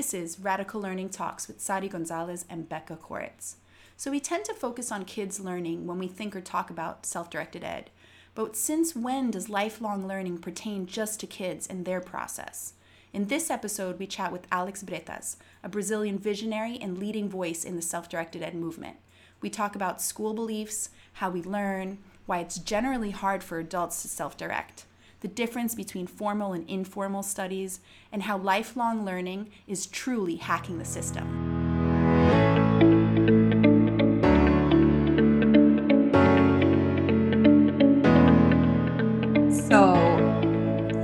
This is Radical Learning Talks with Sari Gonzalez and Becca Koritz. So, we tend to focus on kids learning when we think or talk about self directed ed. But since when does lifelong learning pertain just to kids and their process? In this episode, we chat with Alex Bretas, a Brazilian visionary and leading voice in the self directed ed movement. We talk about school beliefs, how we learn, why it's generally hard for adults to self direct the difference between formal and informal studies, and how lifelong learning is truly hacking the system. So,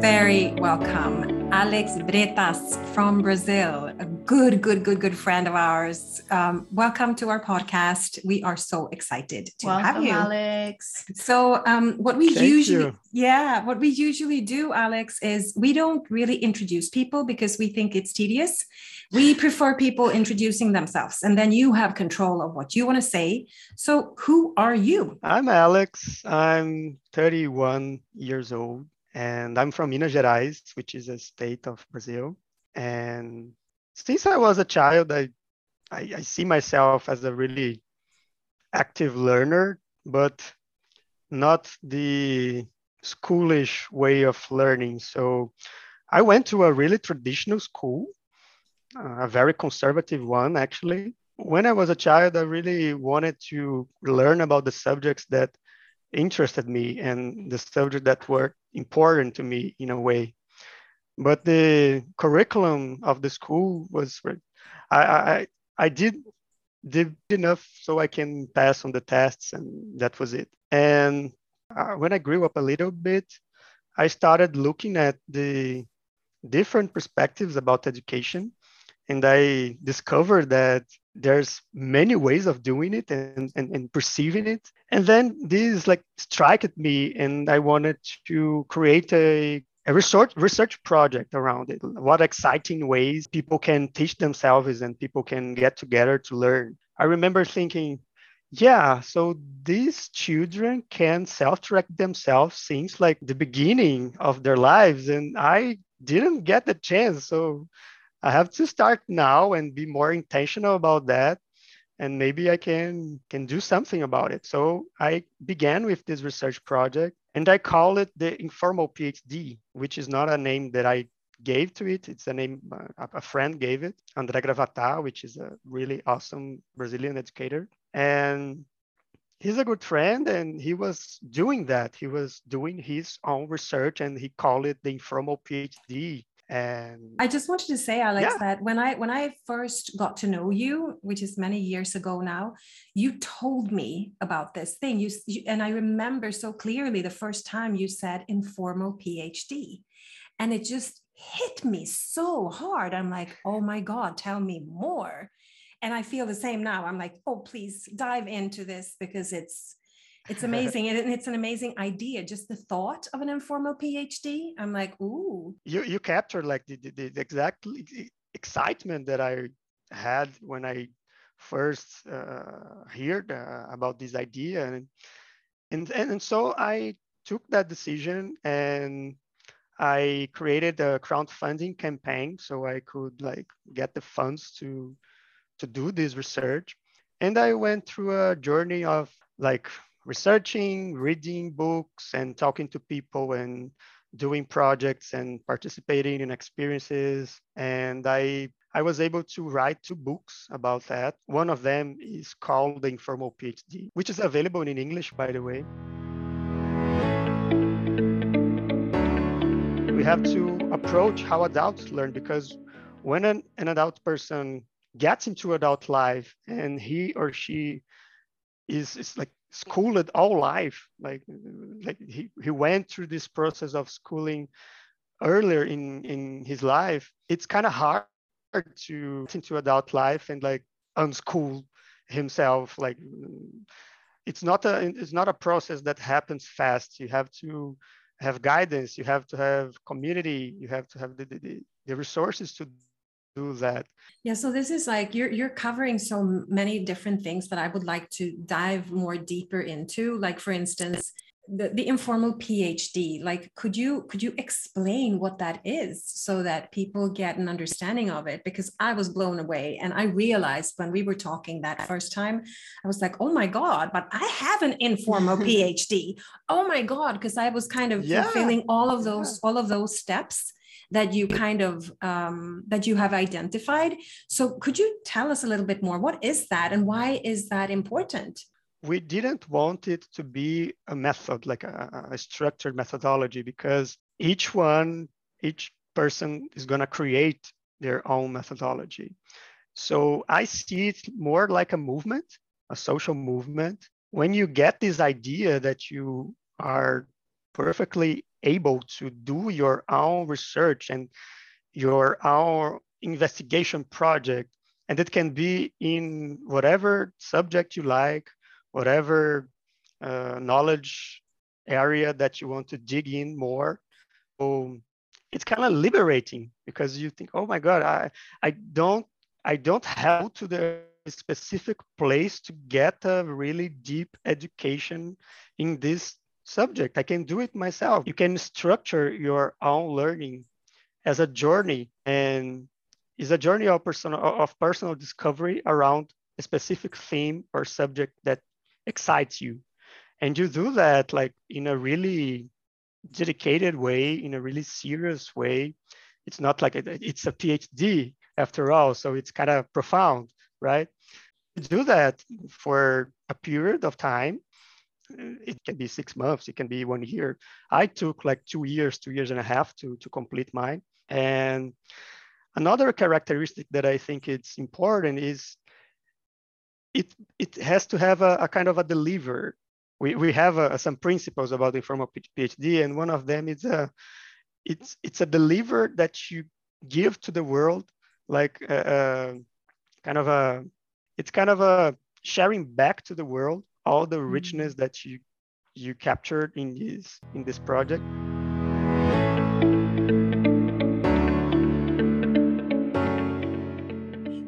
very welcome Alex Bretas from Brazil, a good, good, good, good friend of ours. Um, welcome to our podcast. We are so excited to welcome, have you, Alex. So, um, what we Thank usually, you. yeah, what we usually do, Alex, is we don't really introduce people because we think it's tedious. We prefer people introducing themselves, and then you have control of what you want to say. So, who are you? I'm Alex. I'm 31 years old and I'm from Minas Gerais, which is a state of Brazil. And since I was a child, I, I, I see myself as a really active learner, but not the schoolish way of learning. So I went to a really traditional school, uh, a very conservative one, actually. When I was a child, I really wanted to learn about the subjects that interested me and the subjects that were important to me in a way. But the curriculum of the school was, I, I, I did did enough so I can pass on the tests, and that was it. And uh, when I grew up a little bit, I started looking at the different perspectives about education, and I discovered that there's many ways of doing it and, and, and perceiving it and then this like struck at me and i wanted to create a, a research research project around it what exciting ways people can teach themselves and people can get together to learn i remember thinking yeah so these children can self-direct themselves since like the beginning of their lives and i didn't get the chance so I have to start now and be more intentional about that. And maybe I can can do something about it. So I began with this research project and I call it the informal PhD, which is not a name that I gave to it. It's a name uh, a friend gave it, André Gravatá, which is a really awesome Brazilian educator. And he's a good friend and he was doing that. He was doing his own research and he called it the informal PhD and i just wanted to say alex Yeah. that when i when i first got to know you which is many years ago now you told me about this thing. You, you and i remember so clearly the first time you said informal phd and it just hit me so hard. I'm like oh my god tell me more. And i feel the same now. I'm like oh please dive into this because it's it's amazing and it's an amazing idea just the thought of an informal phd i'm like ooh. You you captured like the, the, the exact excitement that I had when I first uh, heard uh, about this idea, and, and and and so I took that decision and I created a crowdfunding campaign so I could like get the funds to to do this research, and I went through a journey of like researching, reading books, and talking to people and doing projects and participating in experiences. And I I was able to write two books about that. One of them is called The Informal PhD, which is available in English, by the way. We have to approach how adults learn because when an, an adult person gets into adult life and he or she is, is like schooled all life like like he, he went through this process of schooling earlier in in his life. It's kind of hard to into adult life and like unschool himself like it's not a it's not a process that happens fast. You have to have guidance you have to have community you have to have the, the, the resources to do that Yeah, so this is like you're you're covering so many different things that I would like to dive more deeper into. Like for instance, the, the informal phd like could you could you explain what that is so that people get an understanding of it because i was blown away and i realized when we were talking that first time i was like oh my god but i have an informal phd oh my god because i was kind of yeah. fulfilling all of those yeah. all of those steps that you kind of um, that you have identified so could you tell us a little bit more what is that and why is that important we didn't want it to be a method, like a, a structured methodology, because each one, each person is going to create their own methodology. So I see it more like a movement, a social movement. When you get this idea that you are perfectly able to do your own research and your own investigation project, and it can be in whatever subject you like, whatever uh, knowledge area that you want to dig in more. So it's kind of liberating because you think, oh my God, I, I don't I don't have to the specific place to get a really deep education in this subject. I can do it myself. You can structure your own learning as a journey and is a journey of personal of personal discovery around a specific theme or subject that excites you and you do that like in a really dedicated way in a really serious way it's not like a, it's a phd after all so it's kind of profound right you do that for a period of time it can be six months it can be one year. I took like two years two years and a half to to complete mine. And another characteristic that i think it's important is it it has to have a, a kind of a deliver. We we have a, some principles about the informal PhD, and one of them is a it's it's a deliver that you give to the world, like a, a kind of a it's kind of a sharing back to the world all the richness mm-hmm. that you you captured in this in this project.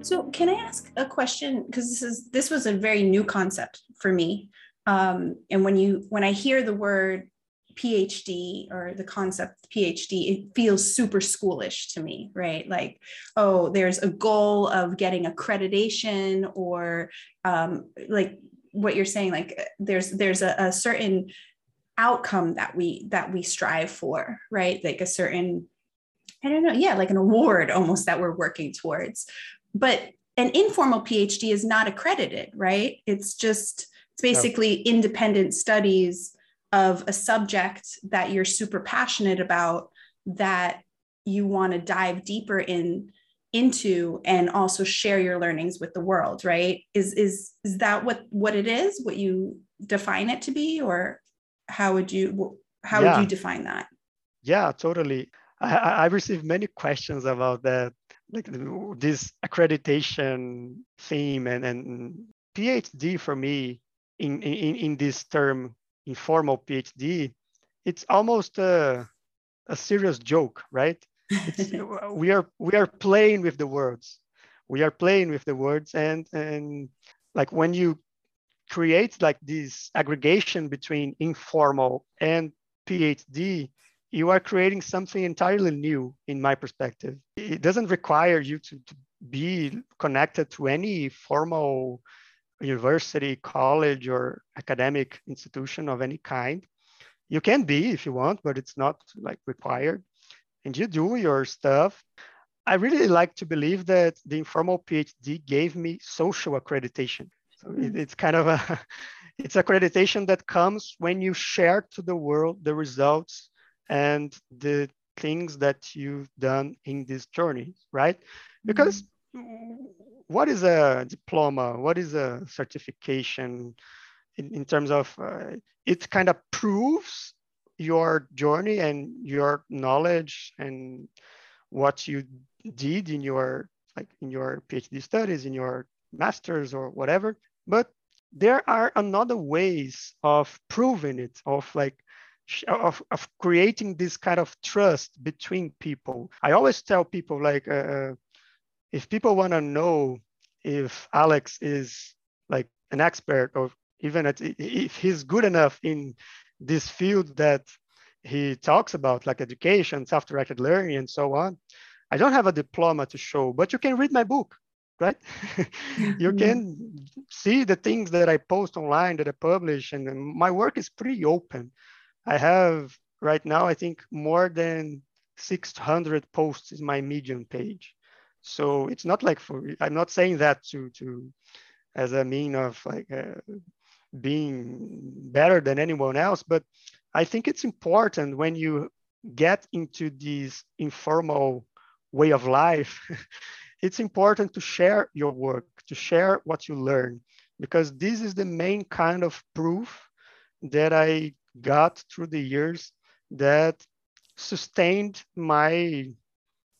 So can I ask a question? Because this is this was a very new concept for me. Um, and when you when I hear the word PhD or the concept PhD, it feels super schoolish to me, right? Like, oh, there's a goal of getting accreditation, or um, like what you're saying, like there's there's a, a certain outcome that we that we strive for, right? Like a certain I don't know, yeah, like an award almost that we're working towards but an informal PhD is not accredited, right? It's just it's basically no. independent studies of a subject that you're super passionate about that you want to dive deeper in into and also share your learnings with the world right is is is that what what it is what you define it to be or how would you how yeah. would you define that yeah totally I, I received many questions about that like this accreditation theme and, and PhD for me in, in, in this term, informal PhD, it's almost a, a serious joke, right? we are we are playing with the words. We are playing with the words and and like when you create like this aggregation between informal and PhD, you are creating something entirely new in my perspective. It doesn't require you to, to be connected to any formal university, college, or academic institution of any kind. You can be if you want, but it's not like required. And you do your stuff. I really like to believe that the informal PhD gave me social accreditation. So it, it's kind of a, it's accreditation that comes when you share to the world the results and the things that you've done in this journey, right? Because mm-hmm. what is a diploma? What is a certification in, in terms of uh, it kind of proves your journey and your knowledge and what you did in your like in your PhD studies, in your masters or whatever. But there are another ways of proving it, of like of, of creating this kind of trust between people. I always tell people like, uh, uh if people want to know if Alex is like an expert or even at, if he's good enough in this field that he talks about, like education, self-directed learning, and so on. I don't have a diploma to show, but you can read my book, right? you can see the things that I post online that I publish, and my work is pretty open. I have right now, I think, more than 600 posts in my Medium page. So it's not like for I'm not saying that to to as a mean of like uh, being better than anyone else, but I think it's important when you get into this informal way of life, it's important to share your work, to share what you learn, because this is the main kind of proof that I got through the years that sustained my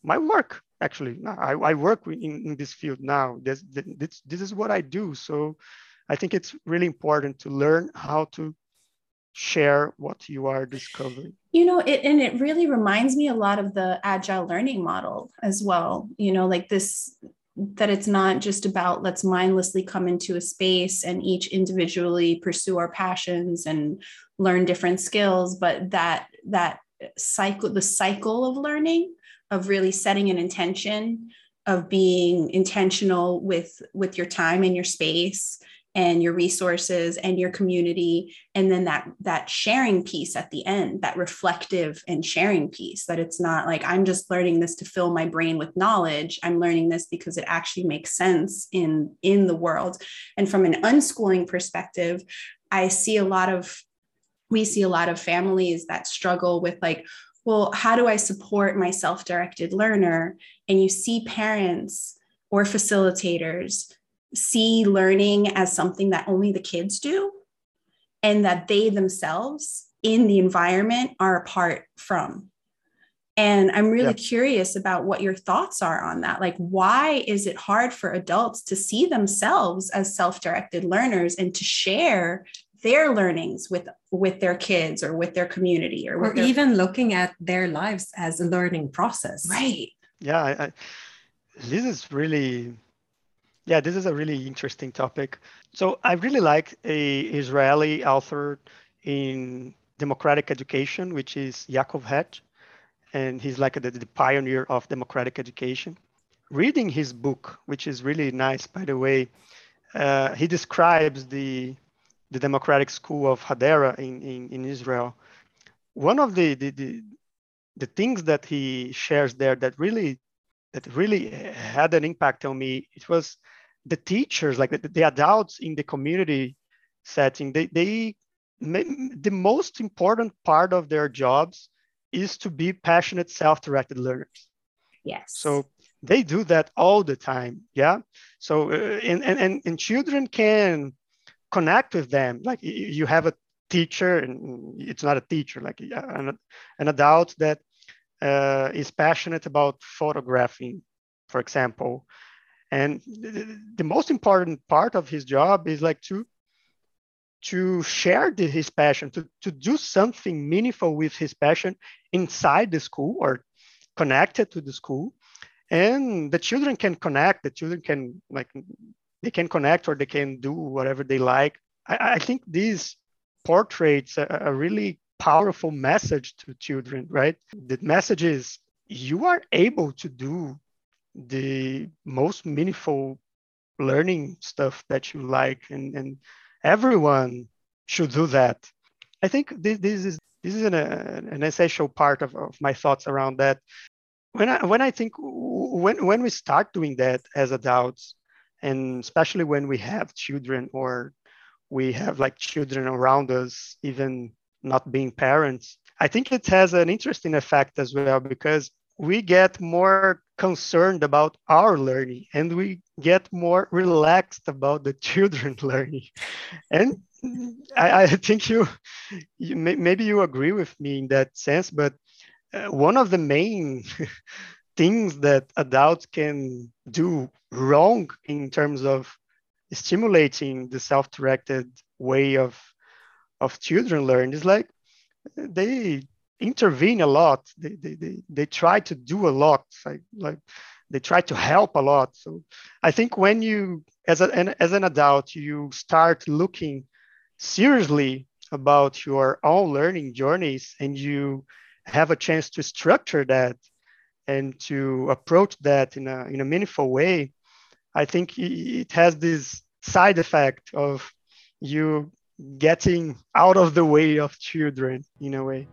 my work actually. I, I work in, in this field now. This, this, this is what i do. So i think it's really important to learn how to share what you are discovering. You know it and it really reminds me a lot of the agile learning model as well you know like this that it's not just about let's mindlessly come into a space and each individually pursue our passions and learn different skills but that that cycle the cycle of learning of really setting an intention of being intentional with with your time and your space and your resources and your community and then that that sharing piece at the end that reflective and sharing piece that it's not like i'm just learning this to fill my brain with knowledge. I'm learning this because it actually makes sense in in the world. And from an unschooling perspective i see a lot of we see a lot of families that struggle with like well how do i support my self-directed learner? And you see parents or facilitators see learning as something that only the kids do and that they themselves in the environment are apart from. And i'm really yeah. curious about what your thoughts are on that. Like why is it hard for adults to see themselves as self-directed learners and to share their learnings with with their kids or with their community or, or their... even looking at their lives as a learning process. Right. Yeah I, I, this is really yeah, this is a really interesting topic. So I really like a Israeli author in democratic education, which is Yaakov Hecht, and he's like the, the pioneer of democratic education. Reading his book, which is really nice, by the way, uh, he describes the the democratic school of Hadera in, in, in Israel. One of the, the, the the things that he shares there that really that really had an impact on me, it was the teachers, like the, the adults in the community setting, they, they the most important part of their jobs is to be passionate, self-directed learners. Yes. So they do that all the time. Yeah. So uh, and, and and children can connect with them. Like you have a teacher, and it's not a teacher, like an, an adult that uh, is passionate about photographing, for example, and the most important part of his job is like to to share the, his passion to, to do something meaningful with his passion inside the school or connected to the school. And the children can connect the children can like they can connect or they can do whatever they like. I, I think this portraits a, a really powerful message to children right? The message is you are able to do the most meaningful learning stuff that you like and, and everyone should do that. I think this, this is this is an, an essential part of, of my thoughts around that. When i when i think when when we start doing that as adults and especially when we have children or we have like children around us even not being parents i think it has an interesting effect as well because we get more concerned about our learning and we get more relaxed about the children learning. And I, I, think you, you maybe you agree with me in that sense but uh, one of the main things that adults can do wrong in terms of stimulating the self-directed way of of children learn is like they intervene a lot. They, they, they, they try to do a lot, like, like they try to help a lot. So I think when you, as, a, an, as an adult, you start looking seriously about your own learning journeys and you have a chance to structure that and to approach that in a, in a meaningful way, I think it has this side effect of you getting out of the way of children in a way.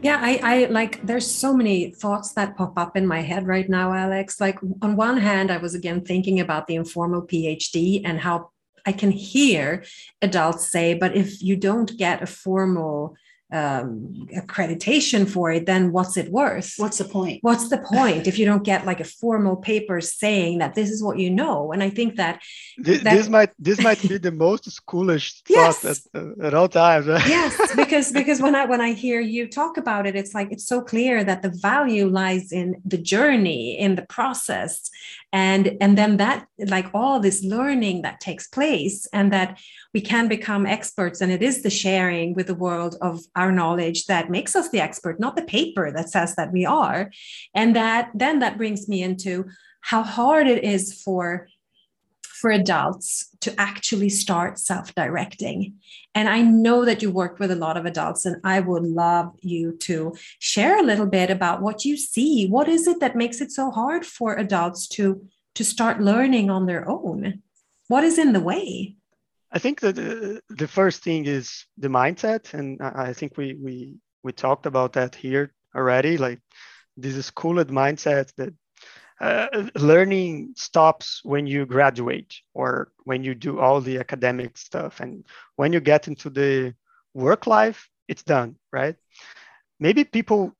Yeah, I, I like there's so many thoughts that pop up in my head right now, Alex. Like on one hand, I was again thinking about the informal PhD and how I can hear adults say, but if you don't get a formal um, accreditation for it, then what's it worth? What's the point? What's the point if you don't get like a formal paper saying that this is what you know? And I think that this, that, this might this might be the most schoolish yes. thought at, at all times. yes, because because when I when I hear you talk about it, it's like it's so clear that the value lies in the journey, in the process, and and then that like all this learning that takes place, and that we can become experts, and it is the sharing with the world of our knowledge that makes us the expert, not the paper that says that we are. And that then that brings me into how hard it is for for adults to actually start self-directing. And I know that you work with a lot of adults, and I would love you to share a little bit about what you see. What is it that makes it so hard for adults to, to start learning on their own? What is in the way? I think that the, the first thing is the mindset, and I think we we we talked about that here already. Like this is schooled mindset that uh, learning stops when you graduate or when you do all the academic stuff, and when you get into the work life, it's done, right? Maybe people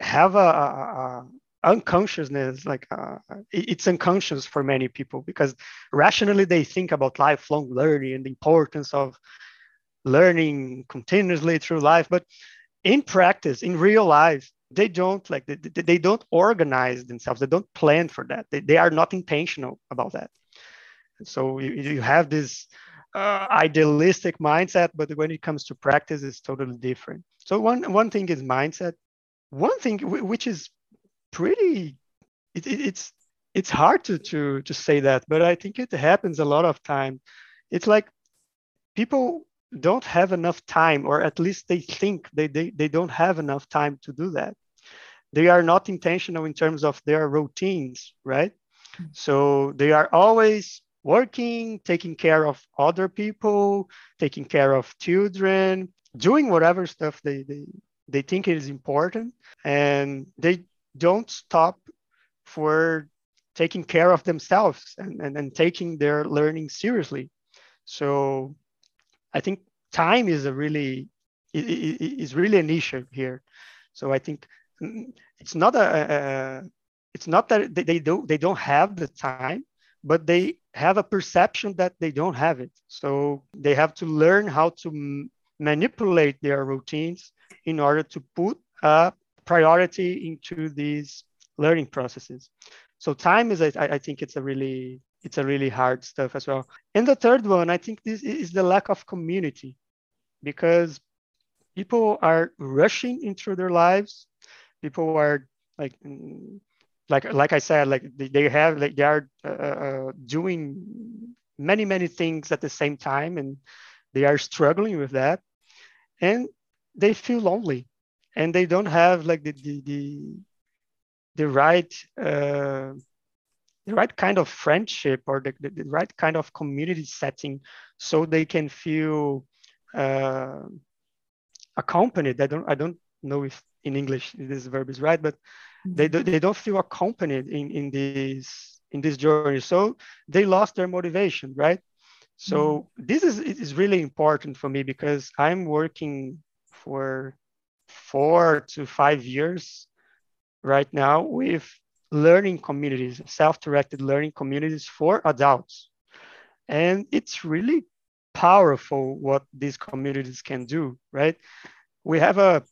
have a, a, unconsciousness like uh, it's unconscious for many people because rationally they think about lifelong learning and the importance of learning continuously through life but in practice in real life they don't like they, they don't organize themselves. They don't plan for that. They, they are not intentional about that. So you, you have this uh, idealistic mindset but when it comes to practice it's totally different. So one one thing is mindset. One thing which is pretty it, it, it's it's hard to to to say that but i think it happens a lot of time. It's like people don't have enough time or at least they think they, they they don't have enough time to do that they are not intentional in terms of their routines right mm-hmm. so they are always working taking care of other people taking care of children doing whatever stuff they they, they think is important and they don't stop for taking care of themselves and, and, and taking their learning seriously. So I think time is a really is really an issue here. So I think mm, it's not a, it's not that they don't they don't have the time, but they have a perception that they don't have it. So they have to learn how to manipulate their routines in order to put a priority into these learning processes. So time is, I, I think it's a really, it's a really hard stuff as well. And the third one, I think this is the lack of community because people are rushing into their lives. People are like, like, like I said, like they have, like they are uh, uh, doing many, many things at the same time and they are struggling with that. And they feel lonely and they don't have like the the the, the right uh, the right kind of friendship or the, the, the, right kind of community setting so they can feel uh, accompanied. I don't i don't know if in english this verb is right but they, do, they don't feel accompanied in, in this in this journey. So they lost their motivation right? So mm-hmm. this is is really important for me because i'm working for four to five years right now with learning communities, self-directed learning communities for adults. And it's really powerful what these communities can do, right? We have a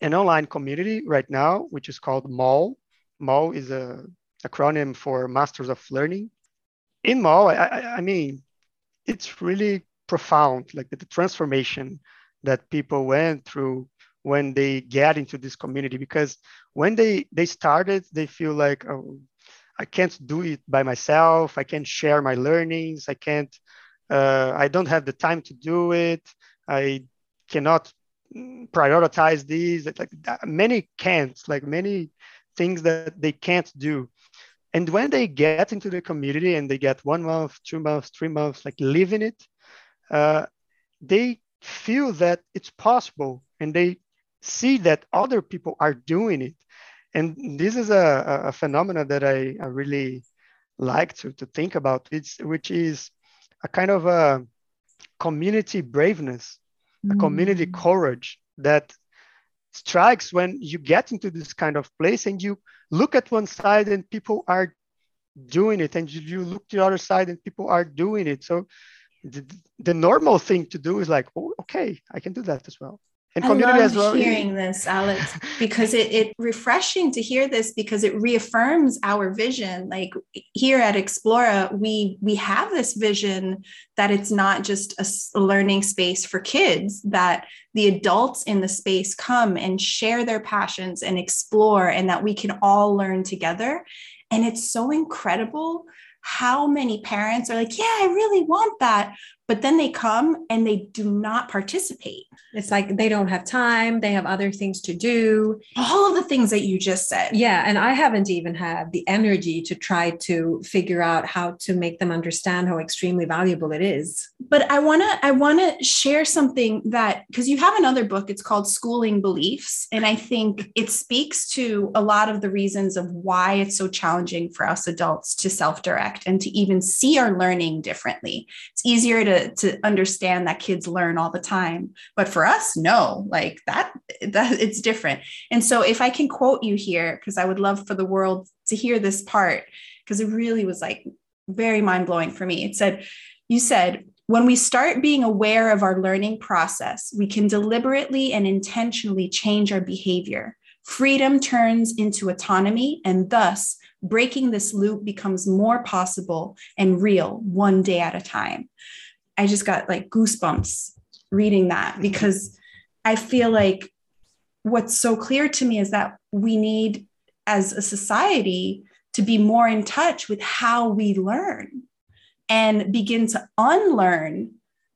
an online community right now, which is called MAL. MAL is a acronym for Masters of Learning. In MAL, I, I, I mean, it's really profound, like the, the transformation that people went through when they get into this community because when they they started they feel like oh, I can't do it by myself. I can't share my learnings. I can't. Uh, I don't have the time to do it. I cannot prioritize these. Like many can't. Like many things that they can't do. And when they get into the community and they get one month, two months, three months, like living it, uh, they feel that it's possible and they see that other people are doing it and this is a, a phenomenon that I, I really like to, to think about, it's, which is a kind of a community braveness, mm. a community mm. courage that strikes when you get into this kind of place and you look at one side and people are doing it and you look to the other side and people are doing it so the, the normal thing to do is like oh, okay i can do that as well and community I love as well. Hearing this, Alex, because it it refreshing to hear this because it reaffirms our vision. Like here at Explora, we we have this vision that it's not just a learning space for kids, that the adults in the space come and share their passions and explore, and that we can all learn together. And it's so incredible how many parents are like, yeah, I really want that. But then they come and they do not participate. It's like they don't have time, they have other things to do. All of the things that you just said. Yeah. And I haven't even had the energy to try to figure out how to make them understand how extremely valuable it is. But I wanna, I wanna share something that because you have another book, it's called Schooling Beliefs. And I think it speaks to a lot of the reasons of why it's so challenging for us adults to self-direct and to even see our learning differently. It's easier to, to understand that kids learn all the time. But for us, no, like that, that it's different. And so if I can quote you here, because I would love for the world to hear this part, because it really was like very mind blowing for me. It said, you said, when we start being aware of our learning process, we can deliberately and intentionally change our behavior. Freedom turns into autonomy, and thus breaking this loop becomes more possible and real one day at a time. I just got like goosebumps reading that because I feel like what's so clear to me is that we need, as a society, to be more in touch with how we learn and begin to unlearn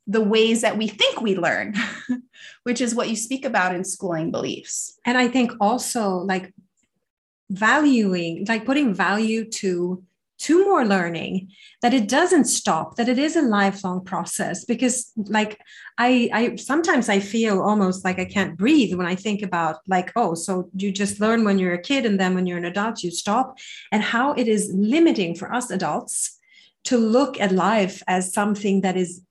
the ways that we think we learn, which is what you speak about in schooling beliefs. And I think also like valuing, like putting value to to more learning that it doesn't stop that it is a lifelong process. Because like i i sometimes i feel almost like i can't breathe when i think about like oh so you just learn when you're a kid and then when you're an adult you stop. And how it is limiting for us adults to look at life as something that is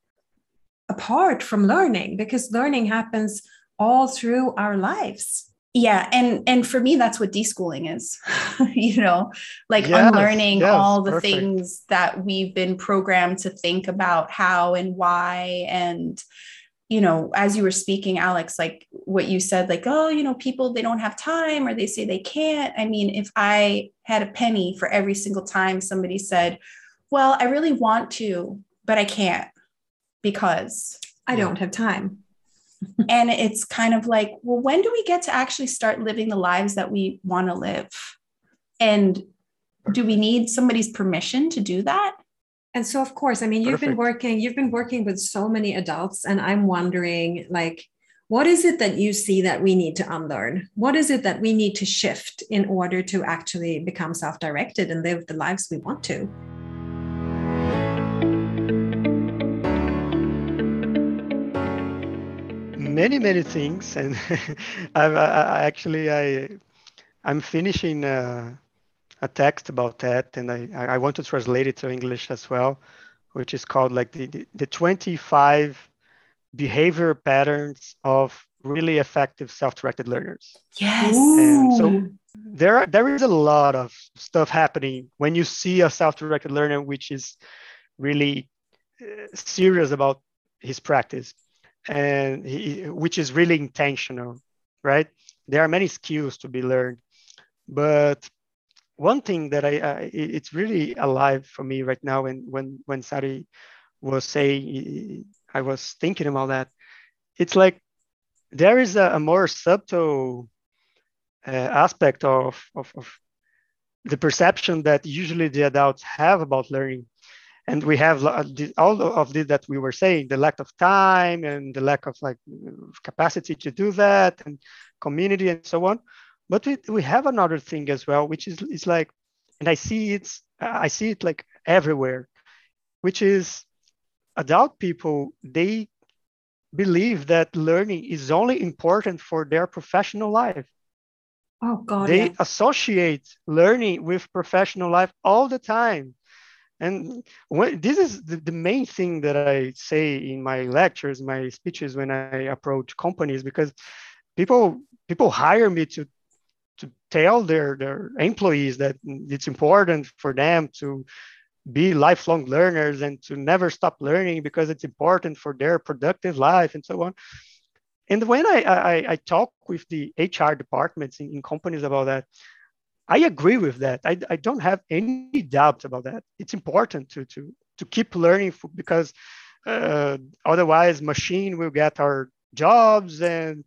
apart from learning because learning happens all through our lives yeah and and for me that's what deschooling is you know? Like yes, unlearning yes, all the perfect. things that we've been programmed to think about how and why and you know as you were speaking alex like what you said like oh you know people they don't have time or they say they can't. I mean if i had a penny for every single time somebody said well i really want to but i can't because i don't have time and it's kind of like, well, when do we get to actually start living the lives that we want to live? And do we need somebody's permission to do that? And so, of course, I mean, you've Perfect. been working, you've been working with so many adults, and I'm wondering, like, what is it that you see that we need to unlearn? What is it that we need to shift in order to actually become self directed and live the lives we want to? Many many things and I, I, actually i i'm finishing a, a, text about that and I, I want to translate it to english as well which is called like the, the, the 25 behavior patterns of really effective self-directed learners. Yes. And so there are, there is a lot of stuff happening when you see a self-directed learner which is really uh, serious about his practice and he, which is really intentional, right? There are many skills to be learned, but one thing that I, I it's really alive for me right now. And when when Sari was saying, I was thinking about that. It's like there is a, a more subtle uh, aspect of, of, of the perception that usually the adults have about learning and we have uh, all of this that we were saying the lack of time and the lack of like capacity to do that and community and so on. But we, we have another thing as well which is, is like and i see it's i see it like everywhere which is adult people they believe that learning is only important for their professional life. Oh god they yeah. associate learning with professional life all the time and mm-hmm. when, this is the, the main thing that i say in my lectures my speeches when i approach companies because people people hire me to to tell their their employees that it's important for them to be lifelong learners and to never stop learning because it's important for their productive life and so on. And when i i, I talk with the hr departments in, in companies about that I agree with that. I, I don't have any doubt about that. It's important to to to keep learning because uh, otherwise machine will get our jobs and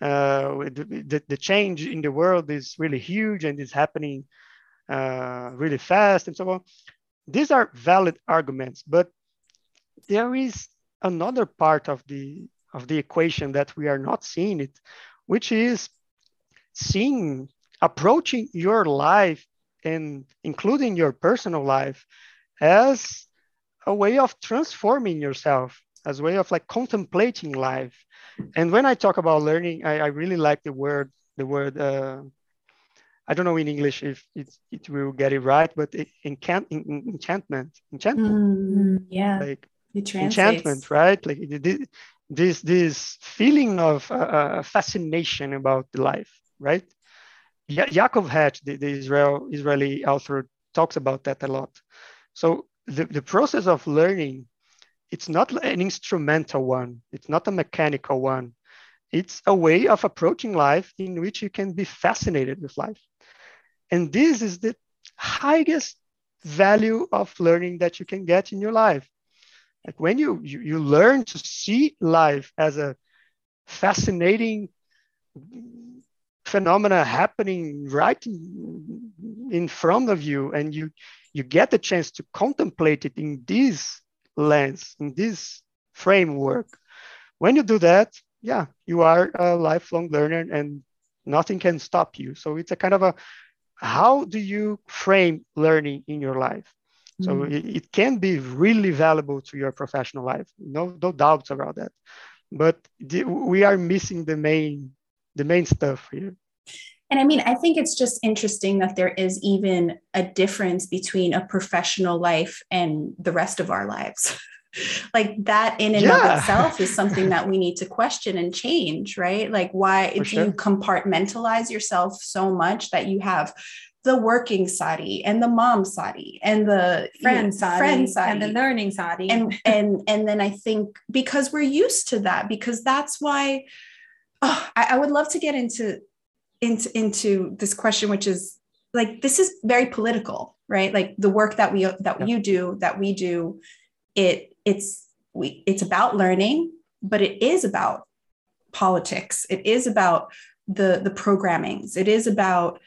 uh, the, the change in the world is really huge and is happening uh, really fast and so on. These are valid arguments, but there is another part of the of the equation that we are not seeing it, which is seeing approaching your life and including your personal life as a way of transforming yourself as a way of like contemplating life. And when i talk about learning i, I really like the word the word uh, i don't know in english if it, it will get it right but it, enchant, enchantment enchantment. Mm, yeah. Like enchantment right? Like this this feeling of uh, uh, fascination about the life right Ya- Yaakov Hecht, the, the Israel, Israeli author, talks about that a lot. So the, the process of learning, it's not an instrumental one. It's not a mechanical one. It's a way of approaching life in which you can be fascinated with life. And this is the highest value of learning that you can get in your life. Like when you, you, you learn to see life as a fascinating phenomena happening right in, front of you and you you get the chance to contemplate it in this lens in this framework. When you do that yeah you are a lifelong learner and nothing can stop you. So it's a kind of a how do you frame learning in your life? So mm. it, it, can be really valuable to your professional life no no doubts about that. But the, we are missing the main the main stuff here. And I mean, I think it's just interesting that there is even a difference between a professional life and the rest of our lives. like that in and yeah. of itself is something that we need to question and change, right? Like why For do sure. you compartmentalize yourself so much that you have the working Sari and the mom Sari and the friend Sari, friend Sari and the learning Sari. And and and then I think because we're used to that, because that's why oh, I, I would love to get into into into this question, which is like this is very political, right? Like the work that we that yeah. you do, that we do, it it's we it's about learning, but it is about politics. It is about the the programmings. It is about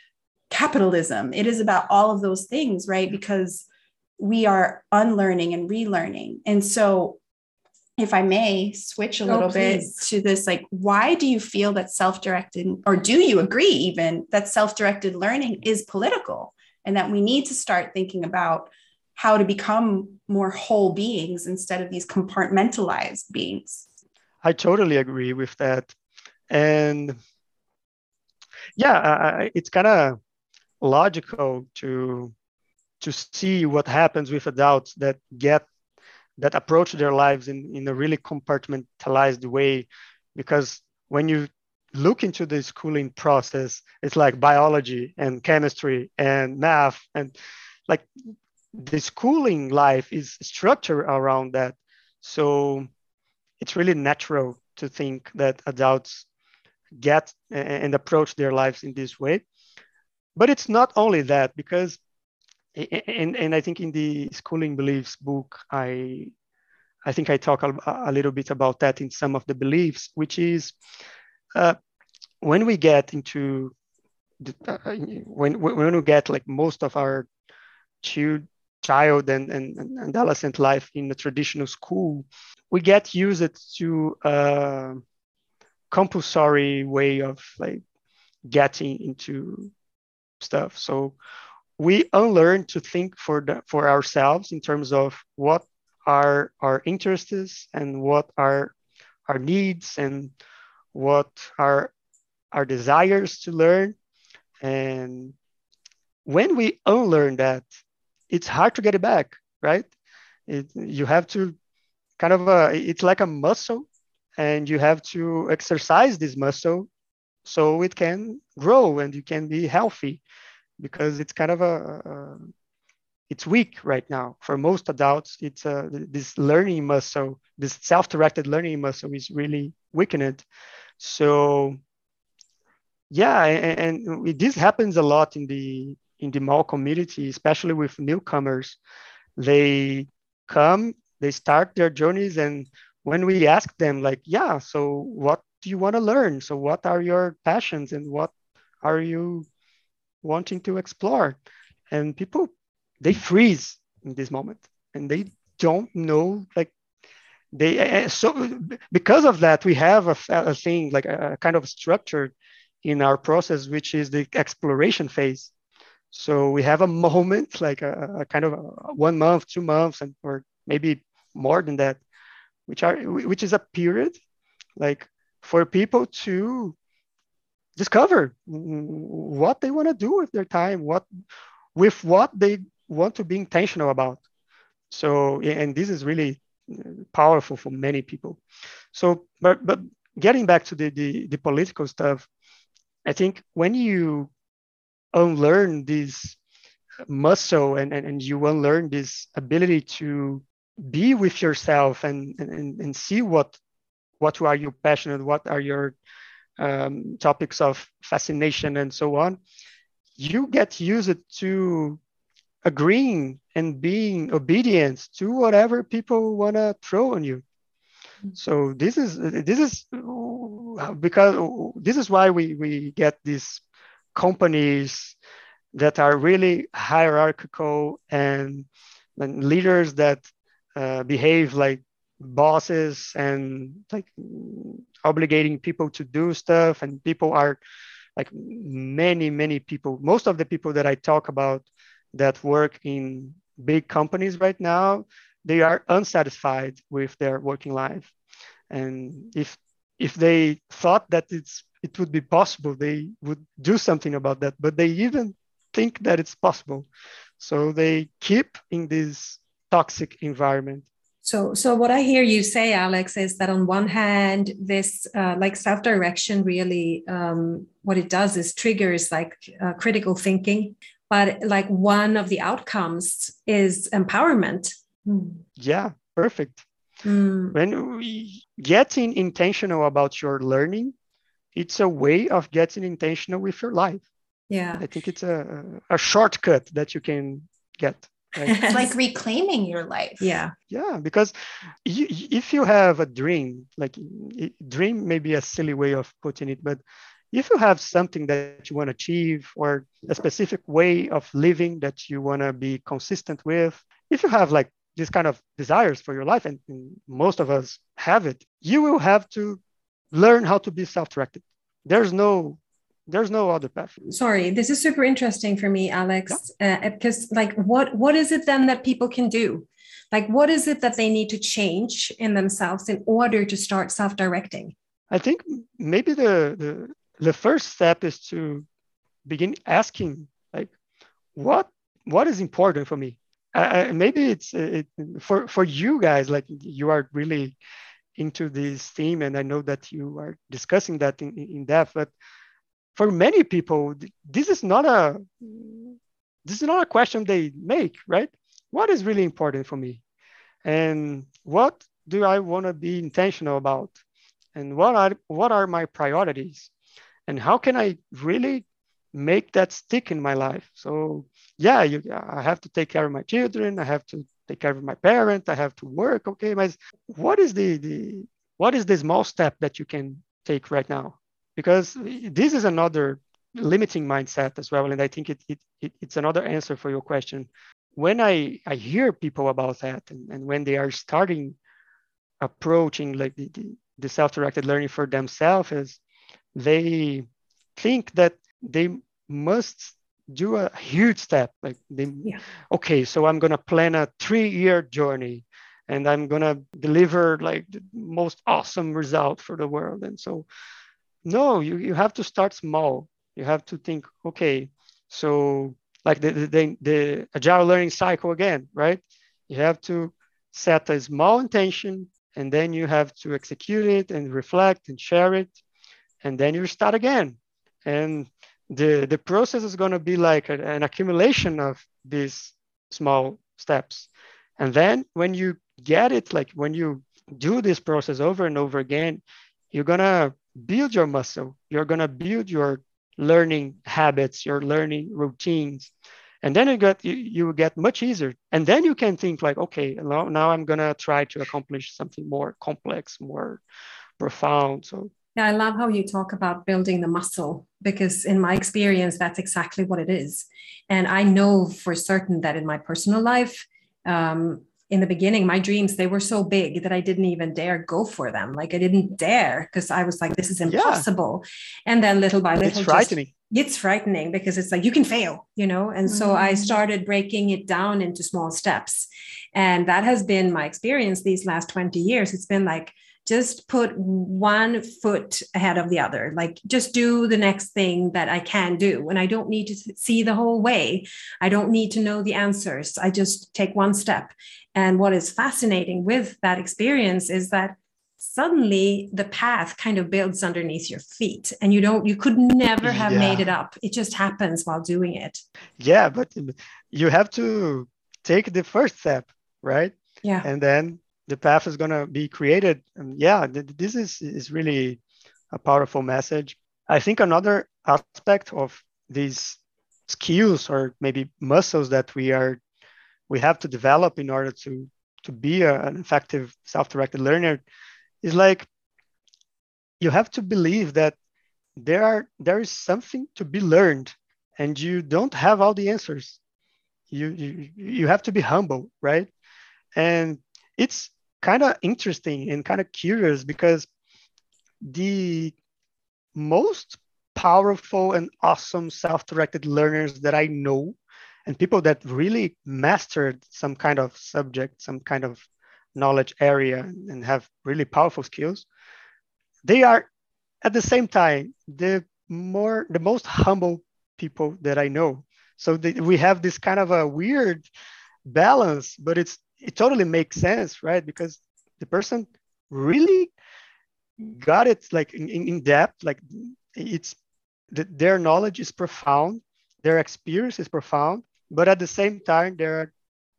capitalism. It is about all of those things, right? Because we are unlearning and relearning. And so if I may switch a oh, little bit to this, like, why do you feel that self directed, or do you agree even that self directed learning is political and that we need to start thinking about how to become more whole beings instead of these compartmentalized beings? I totally agree with that. And yeah, it's kind of logical to to see what happens with adults that get that approach their lives in, in a really compartmentalized way. Because when you look into the schooling process it's like biology and chemistry and math and like the schooling life is structured around that. So it's really natural to think that adults get and approach their lives in this way. But it's not only that because and, and I think in the schooling beliefs book, I I think I talk a, a little bit about that in some of the beliefs, which is uh, when we get into uh, when when we get like most of our child and, and, and adolescent life in a traditional school, we get used to a compulsory way of like getting into stuff. So we unlearn to think for the, for ourselves in terms of what are our interests and what are our needs and what are our desires to learn. And when we unlearn that, it's hard to get it back, right? It, you have to kind of, a, it's like a muscle and you have to exercise this muscle so it can grow and you can be healthy because it's kind of a, a it's weak right now. For most adults it's uh, this learning muscle this self-directed learning muscle is really weakened. So yeah and, and, this happens a lot in the in the Hmong community especially with newcomers. They come they start their journeys and when we ask them like yeah so what do you want to learn? So what are your passions and what are you wanting to explore. And people they freeze in this moment and they don't know like they eh, eh, so because of that we have a, a thing like a, a kind of structure in our process which is the exploration phase. So we have a moment like a, a kind of a one month two months and or maybe more than that which are which is a period like for people to discover what they want to do with their time what with what they want to be intentional about. So and this is really uh, powerful for many people. So but but getting back to the the, the political stuff i think when you unlearn this muscle and, and, and you unlearn this ability to be with yourself and, and, and see what what are you passionate what are your um, topics of fascination and so on, you get used to agreeing and being obedient to whatever people want to throw on you. So this is this is because this is why we we get these companies that are really hierarchical and, and leaders that uh, behave like bosses and like obligating people to do stuff. And people are like many many people most of the people that i talk about that work in big companies right now they are unsatisfied with their working life. And if if they thought that it's it would be possible they would do something about that. But they even think that it's possible. So they keep in this toxic environment so, so what I hear you say, Alex, is that on one hand, this uh, like self direction really, um, what it does is triggers like uh, critical thinking, but like one of the outcomes is empowerment. Mm. Yeah, perfect. Mm. When we getting intentional about your learning, it's a way of getting intentional with your life. Yeah, I think it's a, a shortcut that you can get. Right? it's like reclaiming your life. Yeah. Yeah, because you, if you have a dream, like dream may be a silly way of putting it, but if you have something that you want to achieve or a specific way of living that you want to be consistent with, if you have like this kind of desires for your life, and, and most of us have it, you will have to learn how to be self-directed. There's no there's no other path. Sorry this is super interesting for me alex. Yeah. uh, because like what what is it then that people can do? Like what is it that they need to change in themselves in order to start self-directing? I think maybe the the, the first step is to begin asking like what what is important for me? Uh, maybe it's it, for for you guys like you are really into this theme and i know that you are discussing that in, in depth but for many people, this is not a this is not a question they make, right? What is really important for me? And what do I want to be intentional about? And what are what are my priorities? And how can I really make that stick in my life? So yeah, you, I have to take care of my children. I have to take care of my parent. I have to work. Okay, but what is the, the what is the small step that you can take right now? Because this is another limiting mindset as well. And I think it, it, it it's another answer for your question. When I, I hear people about that and, and when they are starting approaching like the, the, the self-directed learning for themselves is they think that they must do a huge step like they yeah. okay so i'm going to plan a three year journey and i'm going to deliver like the most awesome result for the world and so no you, you have to start small. You have to think okay so like the, the, the agile learning cycle again right? You have to set a small intention and then you have to execute it and reflect and share it and then you start again. And the the process is going to be like a, an accumulation of these small steps. And then when you get it like when you do this process over and over again you're going to build your muscle. You're going to build your learning habits your learning routines. And then you get you, you get much easier. And then you can think like okay now, now i'm to try to accomplish something more complex more profound. So yeah, I love how you talk about building the muscle because, in my experience, that's exactly what it is. And I know for certain that in my personal life, um, in the beginning, my dreams they were so big that I didn't even dare go for them. Like I didn't dare because I was like, "This is impossible." Yeah. And then little by little, it's frightening. Just, it's frightening because it's like you can fail, you know. And mm-hmm. so I mm-hmm. started breaking it down into small steps, and that has been my experience these last twenty years. It's been like just put one foot ahead of the other like just do the next thing that i can do. And i don't need to see the whole way. I don't need to know the answers. I just take one step. And what is fascinating with that experience is that suddenly the path kind of builds underneath your feet and you don't you could never have yeah. made it up. It just happens while doing it. Yeah but you have to take the first step right? Yeah. And then the path is going to be created. And yeah, th- this is, is really a powerful message. I think another aspect of these skills or maybe muscles that we are we have to develop in order to to be a, an effective self-directed learner is like you have to believe that there are there is something to be learned and you don't have all the answers you you, you have to be humble right and it's kind of interesting and kind of curious because the most powerful and awesome self-directed learners that I know and people that really mastered some kind of subject, some kind of knowledge area and have really powerful skills, they are at the same time the more the most humble people that I know. So we have this kind of a weird balance, but it's it totally makes sense, right? Because the person really got it like in, in depth, like it's the, their knowledge is profound, their experience is profound, but at the same time, they're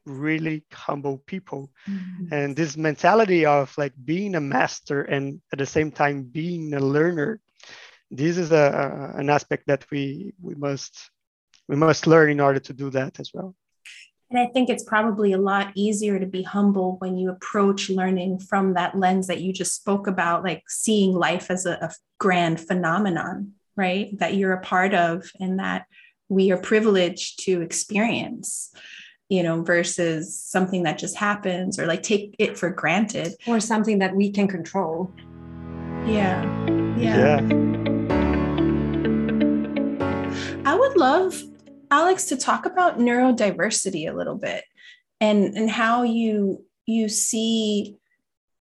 really humble people. Mm-hmm. And this mentality of like being a master and at the same time being a learner, this is a an aspect that we we must we must learn in order to do that as well. And I think it's probably a lot easier to be humble when you approach learning from that lens that you just spoke about, like seeing life as a, a grand phenomenon, right? That you're a part of and that we are privileged to experience you know, versus something that just happens or like take it for granted. Or something that we can control. Yeah. Yeah. yeah. I would love Alex, to talk about neurodiversity a little bit and, and how you you see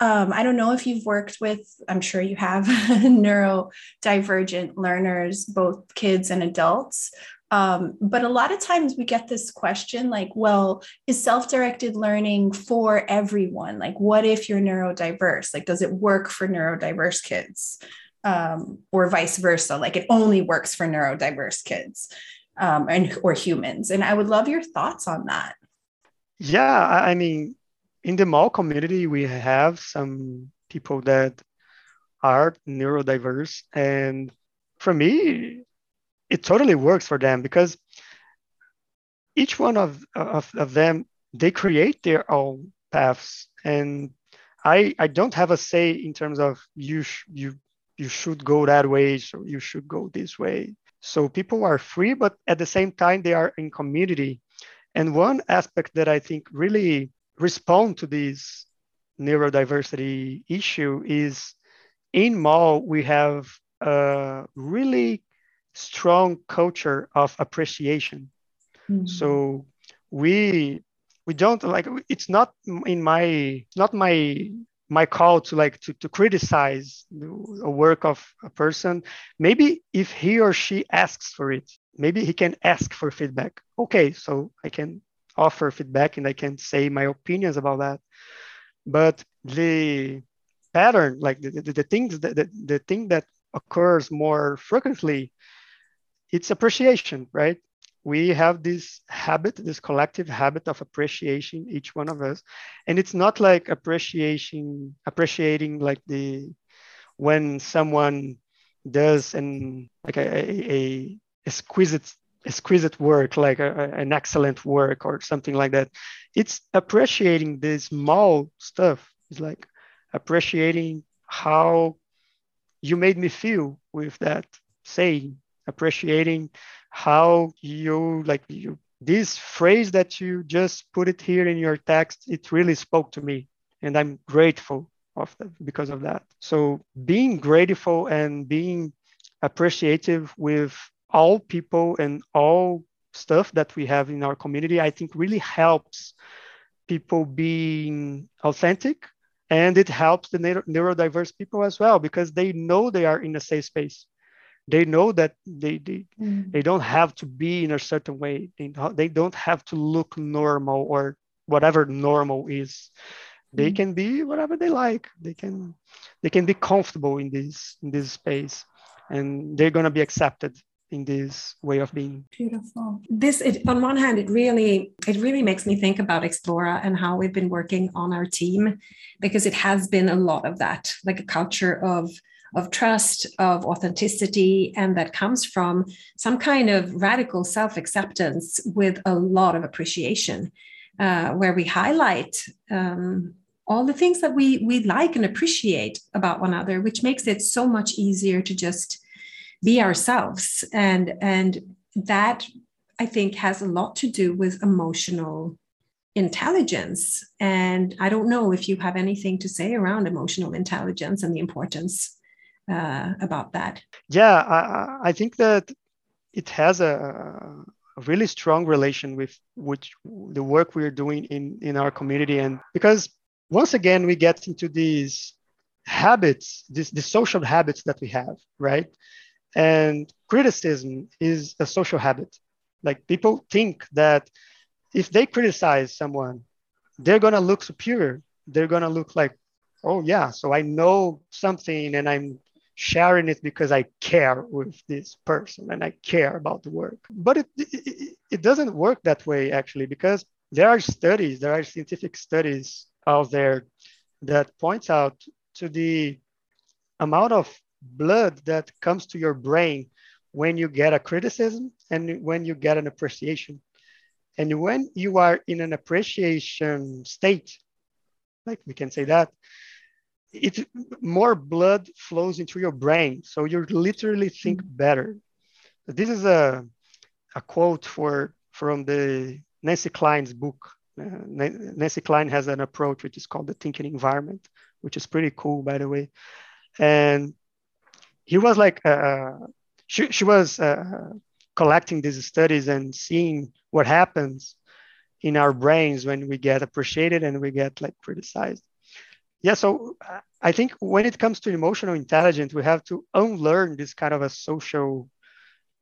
um, I don't know if you've worked with, I'm sure you have, neurodivergent learners, both kids and adults. Um, but a lot of times we get this question like, well, is self directed learning for everyone? Like, what if you're neurodiverse? Like, does it work for neurodiverse kids? Um, or vice versa? Like, it only works for neurodiverse kids um, and or humans. And I would love your thoughts on that. Yeah, I mean, in the Mall community, we have some people that are neurodiverse, and for me, it totally works for them because each one of, of, of them they create their own paths and I, I don't have a say in terms of you sh- you you should go that way so you should go this way So people are free, but at the same time, they are in community. And one aspect that I think really respond to this neurodiversity issue is in MAUL, we have a really strong culture of appreciation. Mm-hmm. So we we don't like it's not in my not my my call to like to, to criticize a work of a person maybe if he or she asks for it maybe he can ask for feedback. Okay so i can offer feedback and i can say my opinions about that. But the pattern like the, the, the things that the, the thing that occurs more frequently it's appreciation right we have this habit, this collective habit of appreciation, each one of us. And it's not like appreciation, appreciating like the when someone does an like a, a, a exquisite exquisite work, like a, an excellent work or something like that. It's appreciating the small stuff. It's like appreciating how you made me feel with that saying, appreciating how you like you this phrase that you just put it here in your text it really spoke to me. And i'm grateful of that because of that. So being grateful and being appreciative with all people and all stuff that we have in our community i think really helps people being authentic. And it helps the neurodiverse people as well because they know they are in a safe space they know that they they, mm. they don't have to be in a certain way. They, they don't have to look normal or whatever normal is. They mm. can be whatever they like. They can they can be comfortable in this in this space and they're going to be accepted in this way of being. Beautiful. This it, on one hand it really it really makes me think about explora and how we've been working on our team because it has been a lot of that like a culture of of trust, of authenticity, and that comes from some kind of radical self acceptance with a lot of appreciation, uh, where we highlight um, all the things that we, we like and appreciate about one another, which makes it so much easier to just be ourselves. And, and that I think has a lot to do with emotional intelligence. And I don't know if you have anything to say around emotional intelligence and the importance uh, about that? Yeah, I, I think that it has a, a really strong relation with which the work we're doing in, in our community. And because once again, we get into these habits, this, the social habits that we have, right? And criticism is a social habit. Like people think that if they criticize someone, they're going to look superior. They're going to look like, oh, yeah, so I know something and I'm sharing it because I care with this person and I care about the work. But it, it, it doesn't work that way actually, because there are studies, there are scientific studies out there that points out to the amount of blood that comes to your brain when you get a criticism and when you get an appreciation. And when you are in an appreciation state, like we can say that, it more blood flows into your brain so you literally think mm-hmm. better. This is a, a quote for from the nancy kline's book. Uh, nancy kline has an approach which is called the thinking environment which is pretty cool by the way. And he was like uh, uh she, she was uh, collecting these studies and seeing what happens in our brains when we get appreciated and we get like criticized yeah, so uh, I think when it comes to emotional intelligence, we have to unlearn this kind of a social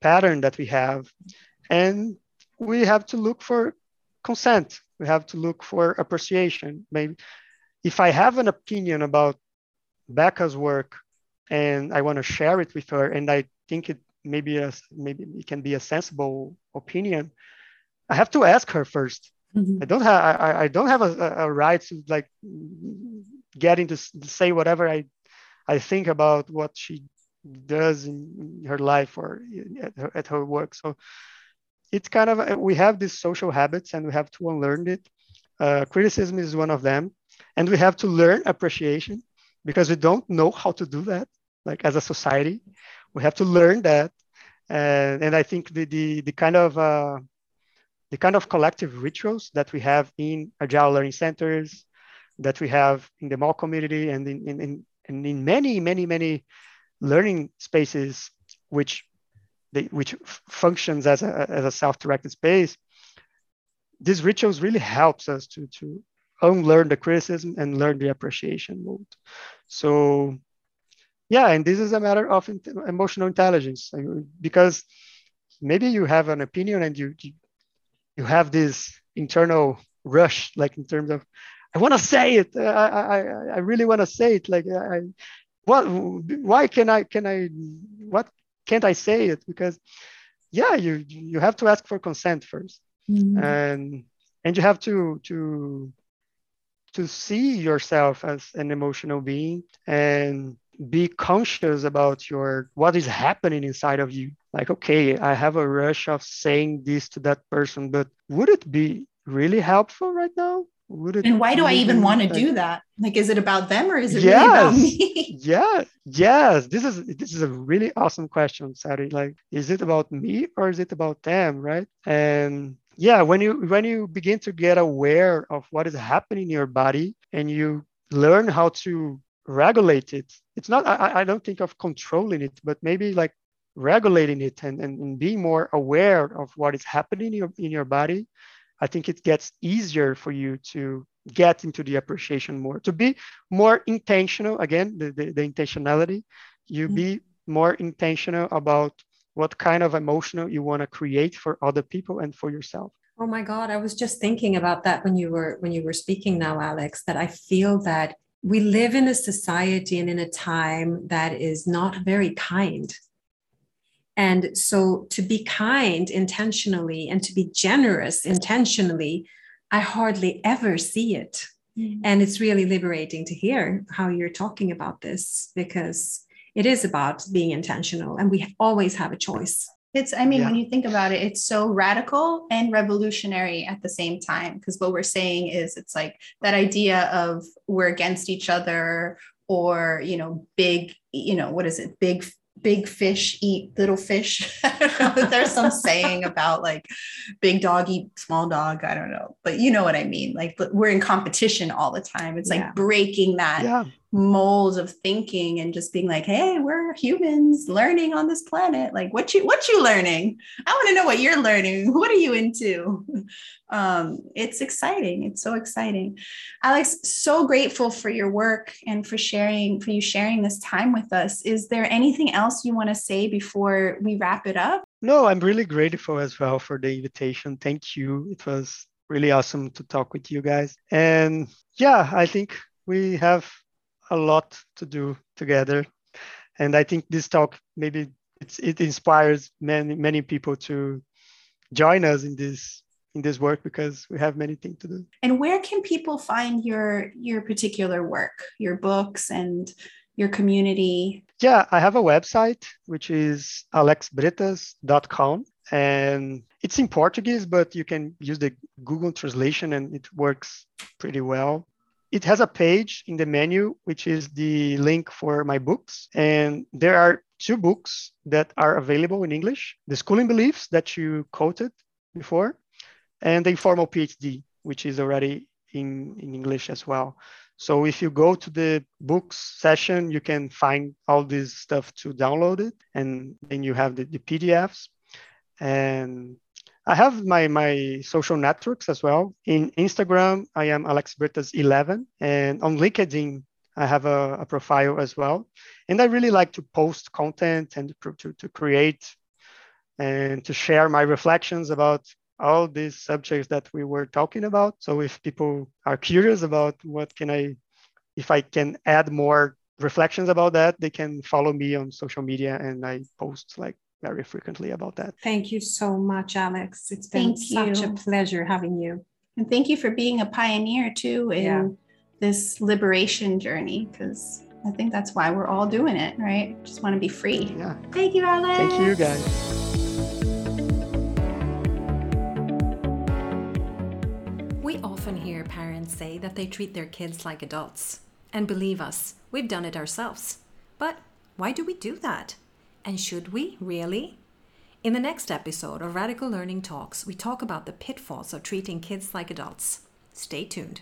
pattern that we have. And we have to look for consent. We have to look for appreciation. Maybe if I have an opinion about Becca's work and I want to share it with her, and I think it maybe a, maybe it can be a sensible opinion, I have to ask her 1st mm-hmm. I don't have I, I don't have a, a right to like getting to say whatever I, I think about what she does in her life or at her, at her work. So it's kind of, we have these social habits and we have to unlearn it. Uh, criticism is one of them. And we have to learn appreciation because we don't know how to do that. Like as a society, we have to learn that. and, and I think the the, the kind of uh, the kind of collective rituals that we have in agile learning centers, that we have in the mall community, and in in, in, and in many many many learning spaces, which they, which functions as a as a self-directed space. These rituals really helps us to to unlearn the criticism and learn the appreciation mode. So yeah and this is a matter of emotional intelligence because maybe you have an opinion and you you have this internal rush like in terms of i want to say it. I i i really want to say it. Like i what why can i can i what can't i say it? Because yeah you you have to ask for consent 1st mm-hmm. and and you have to to to see yourself as an emotional being and be conscious about your what is happening inside of you. Like okay i have a rush of saying this to that person but would it be really helpful right now it and why do i even want to do that? Like is it about them or is it yes, really about me? Yeah. Yes. This is this is a really awesome question sari. Like is it about me or is it about them right? And yeah when you when you begin to get aware of what is happening in your body and you learn how to regulate it it's not I, I don't think of controlling it but maybe like regulating it and, and, and being more aware of what is happening in your, in your body i think it gets easier for you to get into the appreciation more to be more intentional again the, the, the intentionality you mm-hmm. be more intentional about what kind of emotional you want to create for other people and for yourself oh my god i was just thinking about that when you were when you were speaking now alex that i feel that we live in a society and in a time that is not very kind. And so to be kind intentionally and to be generous intentionally, I hardly ever see it. Mm-hmm. And it's really liberating to hear how you're talking about this because it is about being intentional and we always have a choice. It's, I mean, yeah. when you think about it, it's so radical and revolutionary at the same time. Because what we're saying is it's like that idea of we're against each other or, you know, big, you know, what is it? Big big fish eat little fish. There's some saying about like big dog eat small dog. I don't know, but you know what I mean. Like we're in competition all the time. It's yeah. like breaking that yeah molds of thinking and just being like hey we're humans learning on this planet. Like what you what you learning? I want to know what you're learning. What are you into? Um, it's exciting. It's so exciting. Alex so grateful for your work and for sharing for you sharing this time with us. Is there anything else you want to say before we wrap it up? No i'm really grateful as well for the invitation. Thank you. It was really awesome to talk with you guys. And yeah i think we have a lot to do together. And I think this talk maybe it inspires many many people to join us in this in this work because we have many things to do. And where can people find your your particular work, your books and your community? Yeah, I have a website which is alexbretas.com and it's in Portuguese, but you can use the Google translation and it works pretty well it has a page in the menu, which is the link for my books. And there are two books that are available in English The Schooling Beliefs that you quoted before, and the Informal PhD, which is already in, in English as well. So if you go to the books session, you can find all this stuff to download it, and then you have the, the PDFs. And I have my my social networks as well. In Instagram, I am Alex Bretas11, and on LinkedIn, I have a, a, profile as well. And I really like to post content and to, to create and to share my reflections about all these subjects that we were talking about. So if people are curious about what can I, if I can add more reflections about that, they can follow me on social media and I post like very frequently about that. Thank you so much, Alex. It's been thank such you. a pleasure having you. And thank you for being a pioneer too in yeah. this liberation journey because I think that's why we're all doing it, right? Just want to be free. Yeah. Thank you, Alex. Thank you, guys. We often hear parents say that they treat their kids like adults. And believe us, we've done it ourselves. But why do we do that? And should we really? In the next episode of Radical Learning Talks, we talk about the pitfalls of treating kids like adults. Stay tuned.